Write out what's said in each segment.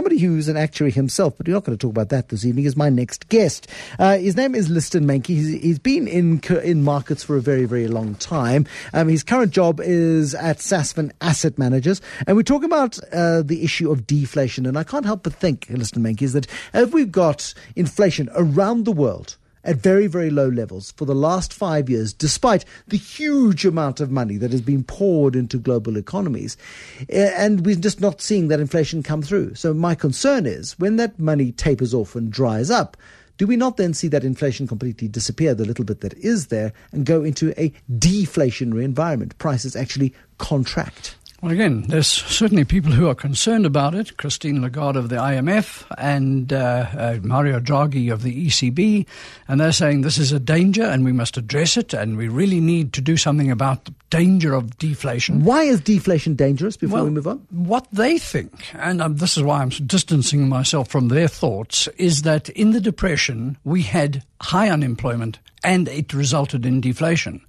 somebody who's an actuary himself, but we're not going to talk about that this evening, is my next guest. Uh, his name is Liston Meintjes. He's, he's been in in markets for a very, very long time. Um, his current job is at Sasfin Asset Managers. And we're talking about uh, the issue of deflation. And I can't help but think, Liston Meintjes, is that if we've got inflation around the world, at very, very low levels for the last five years, despite the huge amount of money that has been poured into global economies. Eh, and we're just not seeing that inflation come through. So my concern is when that money tapers off and dries up, do we not then see that inflation completely disappear, the little bit that is there, and go into a deflationary environment? Prices actually contract. Well, again, there's certainly people who are concerned about it. Christine Lagarde of the IMF and uh, uh, Mario Draghi of the ECB, and they're saying this is a danger and we must address it, and we really need to do something about the danger of deflation. Why is deflation dangerous? Before well, we move on, what they think, and um, this is why I'm distancing myself from their thoughts, is that in the depression we had high unemployment and it resulted in deflation.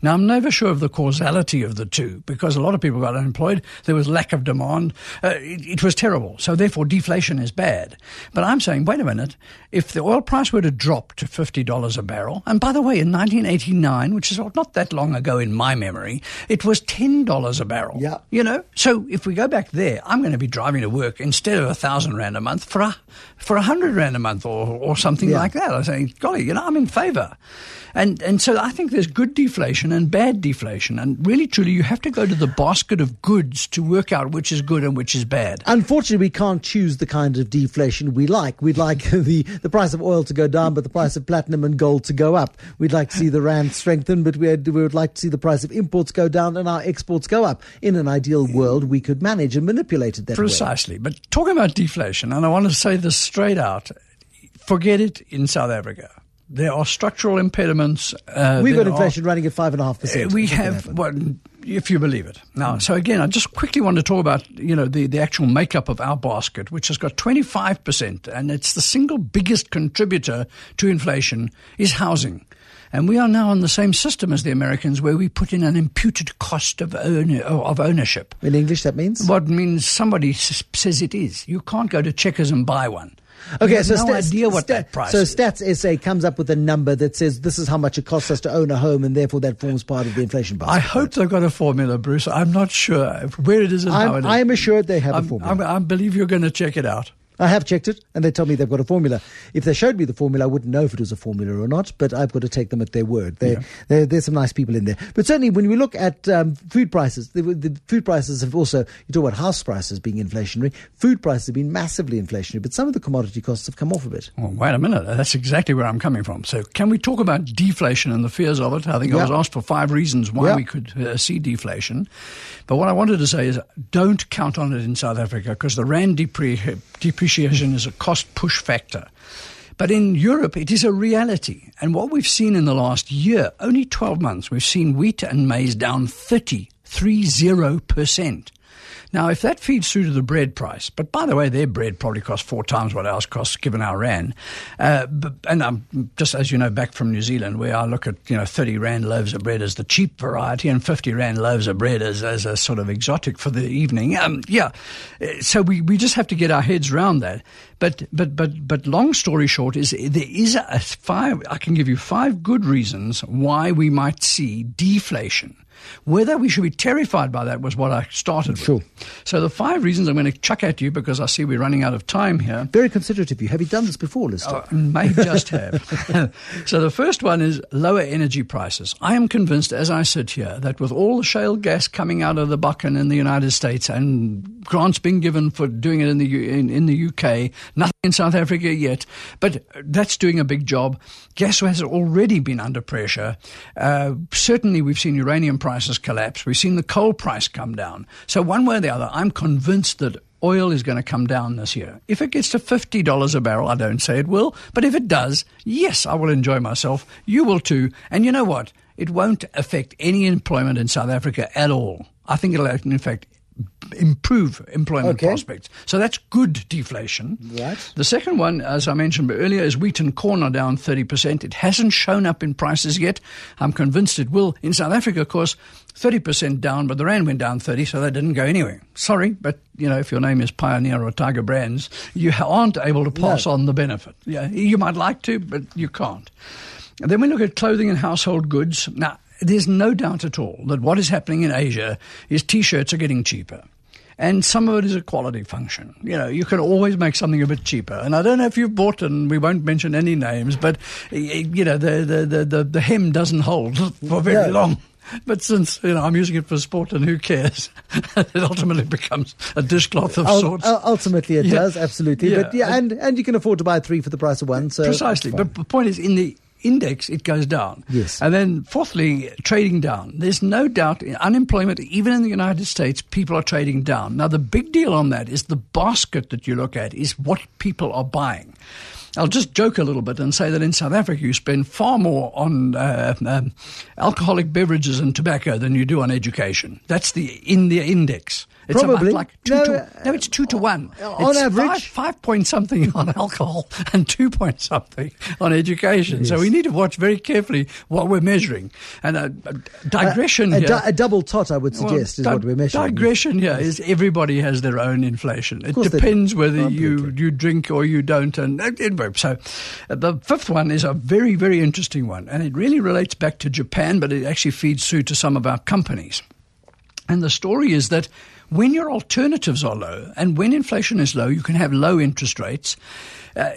Now, I'm never sure of the causality of the two because a lot of people got unemployed. There was lack of demand. Uh, it, it, was terrible. So, therefore, deflation is bad. But I'm saying, wait a minute, if the oil price were to drop to $50 a barrel, and by the way, in 1989, which is not that long ago in my memory, it was $10 a barrel. Yeah. You know, so if we go back there, I'm going to be driving to work instead of a thousand rand a month for a, for a hundred rand a month or, or something yeah. like that. I say, golly, you know, I'm in favor. And, and so I think there's good deflation and bad deflation. And really, truly, you have to go to the basket of goods to work out which is good and which is bad. Unfortunately, we can't choose the kind of deflation we like. We'd like the, the price of oil to go down, but the price of platinum and gold to go up. We'd like to see the rand strengthen, but we, we would like to see the price of imports go down and our exports go up. In an ideal world, we could manage and manipulate it that Precisely. way. But talking about deflation, and I want to say this straight out forget it in South Africa. There are structural impediments. Uh, We've got inflation are, running at five and a half percent. Uh, we have, well, if you believe it. Now, mm. so again, I just quickly want to talk about you know the, the actual makeup of our basket, which has got twenty five percent, and it's the single biggest contributor to inflation is housing. And we are now on the same system as the Americans, where we put in an imputed cost of, own, of ownership. In English, that means? What means somebody says it is. You can't go to Checkers and buy one. Okay, so no st- idea what st- that price. So is. Stats SA comes up with a number that says this is how much it costs us to own a home, and therefore that forms part of the inflation basket. I hope they've got a formula, Bruce. I'm not sure where it is and I'm, how it is. I'm assured they have I'm, a formula. I'm, I believe you're going to check it out. I have checked it, and they tell me they've got a formula. If they showed me the formula, I wouldn't know if it was a formula or not. But I've got to take them at their word. Yeah. there's some nice people in there. But certainly, when we look at um, food prices, the, the, food prices have also. You talk about house prices being inflationary. Food prices have been massively inflationary, but some of the commodity costs have come off a bit. Well, wait a minute. That's exactly where I'm coming from. So, can we talk about deflation and the fears of it? I think yeah. I was asked for five reasons why yeah. we could uh, see deflation. But what I wanted to say is, don't count on it in South Africa because the rand depre- depreciation is a cost push factor. But in Europe, it is a reality. And what we've seen in the last year, only 12 months, we've seen wheat and maize down 30, 30%. Now, if that feeds through to the bread price, but by the way, their bread probably costs four times what ours costs, given our rand. Uh, and I'm just as you know, back from New Zealand, where I look at you know 30 rand loaves of bread as the cheap variety, and 50 rand loaves of bread as, as a sort of exotic for the evening. Um, yeah, so we, we just have to get our heads around that. But but but but long story short is there is a five. I can give you five good reasons why we might see deflation whether we should be terrified by that was what I started sure. with. So the five reasons I'm going to chuck at you because I see we're running out of time here. Very considerate of you. Have you done this before, Lister? Oh, may just have. so the first one is lower energy prices. I am convinced, as I sit here, that with all the shale gas coming out of the Bakken in the United States and grants being given for doing it in the in, in the UK, nothing in South Africa yet, but that's doing a big job. Gas has already been under pressure. Uh, certainly, we've seen uranium prices collapse. We've seen the coal price come down. So one way or the other, I'm convinced that oil is going to come down this year. If it gets to $50 a barrel, I don't say it will, but if it does, yes, I will enjoy myself. You will too. And you know what? It won't affect any employment in South Africa at all. I think it'll, in fact, improve employment Okay. prospects. So that's good deflation. Right. The second one, as I mentioned earlier, is wheat and corn are down 30%. It hasn't shown up in prices yet. I'm convinced it will. In South Africa, of course, 30% down, but the rand went down 30, so they didn't go anywhere. Sorry, but you know, if your name is Pioneer or Tiger Brands, you aren't able to pass on the benefit. Yeah, you might like to, but you can't. And then we look at clothing and household goods. Now, there's no doubt at all that what is happening in Asia is t-shirts are getting cheaper. And some of it is a quality function. You know, you can always make something a bit cheaper. And I don't know if you've bought, and we won't mention any names, but you know, the the the the, the hem doesn't hold for very No. long. But since you know I'm using it for sport, and who cares? it ultimately becomes a dishcloth of Ul- sorts. ultimately, it Yeah. does absolutely. But Yeah. yeah, and and you can afford to buy three for the price of one. So Precisely. But the point is, in the index, it goes down. Yes. And then, fourthly, trading down. There's no doubt in unemployment, even in the United States, people are trading down. Now, the big deal on that is the basket that you look at is what people are buying. I'll just joke a little bit and say that in South Africa you spend far more on uh, um, alcoholic beverages and tobacco than you do on education. That's the in the index. It's Probably. like two No, to uh, no, it's two to one. on It's average. five, five point something on alcohol and two point something on education. So we need to watch very carefully what we're measuring. And a, a digression a, du- a double tot, I would well, suggest, is di- what we're measuring. Digression here is everybody has their own inflation. It course they do. depends whether you, you drink or you don't. And uh, so uh, the fifth one is a very, very interesting one. And it really relates back to Japan, but it actually feeds through to some of our companies. And the story is that when your alternatives are low and when inflation is low, you can have low interest rates. Uh,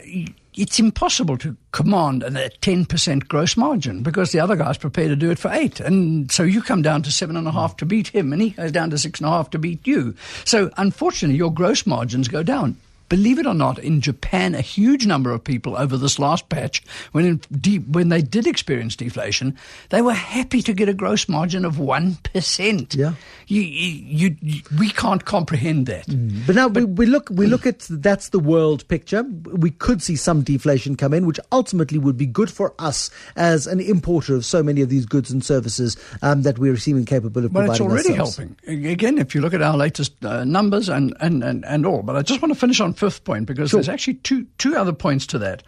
it's impossible to command a 10% gross margin because the other guy's prepared to do it for eight. And so you come down to seven and a half to beat him and he goes down to six and a half to beat you. So unfortunately, your gross margins go down. Believe it or not, in Japan, a huge number of people over this last patch, when in deep, when they did experience deflation, they were happy to get a gross margin of one percent. Yeah. you, you, you, we can't comprehend that. But now we, we look we look at that's the world picture. We could see some deflation come in, which ultimately would be good for us as an importer of so many of these goods and services um, that we're seeming capable of But providing it's already ourselves. helping. Again, if you look at our latest uh, numbers and, and, and, and all. But I just want to finish on fifth point because Sure. there's actually two, two other points to that.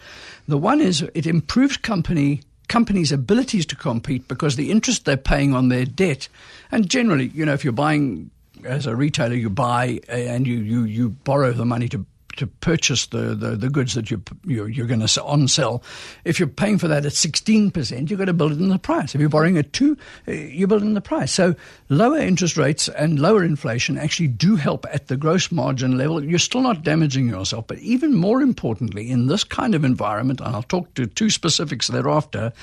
The one is it improves company companies' abilities to compete because the interest they're paying on their debt, and generally, you know, if you're buying as a retailer, you buy and you, you, you borrow the money to to purchase the, the, the goods that you, you're, you're going to on sell. If you're paying for that at 16%, you've got to build it in the price. If you're borrowing at 2 uh, you build in the price. So lower interest rates and lower inflation actually do help at the gross margin level. You're still not damaging yourself. But even more importantly, in this kind of environment, and I'll talk to two specifics thereafter,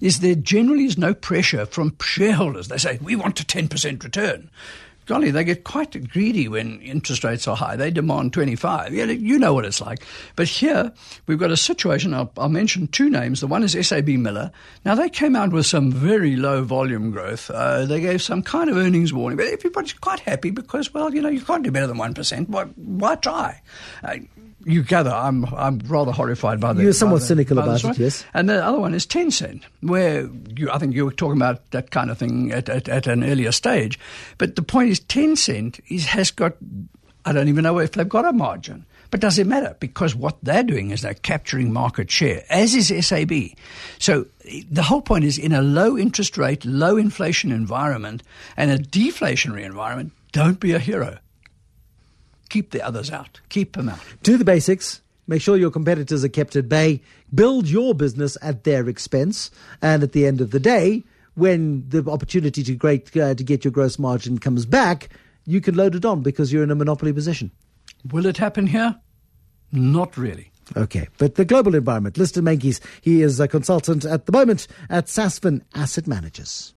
is there generally is no pressure from shareholders. They say, we want a 10% return golly, they get quite greedy when interest rates are high. They demand 25. You know, you know what it's like. But here, we've got a situation. I'll, I'll mention two names. The one is SAB Miller. Now, they came out with some very low volume growth. Uh, they gave some kind of earnings warning, but everybody's quite happy because, well, you know, you can't do better than 1%. Why, why try? Uh, you gather I'm I'm rather horrified by the. You're somewhat the- cynical about it, yes. And the other one is Tencent, where you, I think you were talking about that kind of thing at, at, at an earlier stage. But the point is, Tencent is, has got, I don't even know if they've got a margin. But does it matter? Because what they're doing is they're capturing market share, as is SAB. So the whole point is in a low interest rate, low inflation environment and a deflationary environment, don't be a hero. Keep the others out. Keep them out. Do the basics. Make sure your competitors are kept at bay. Build your business at their expense. And at the end of the day, when the opportunity to great uh, to get your gross margin comes back, you can load it on because you're in a monopoly position. Will it happen here? Not really. Okay, but the global environment. Liston Meintjes, he is a consultant at the moment at Sasfin Asset Managers.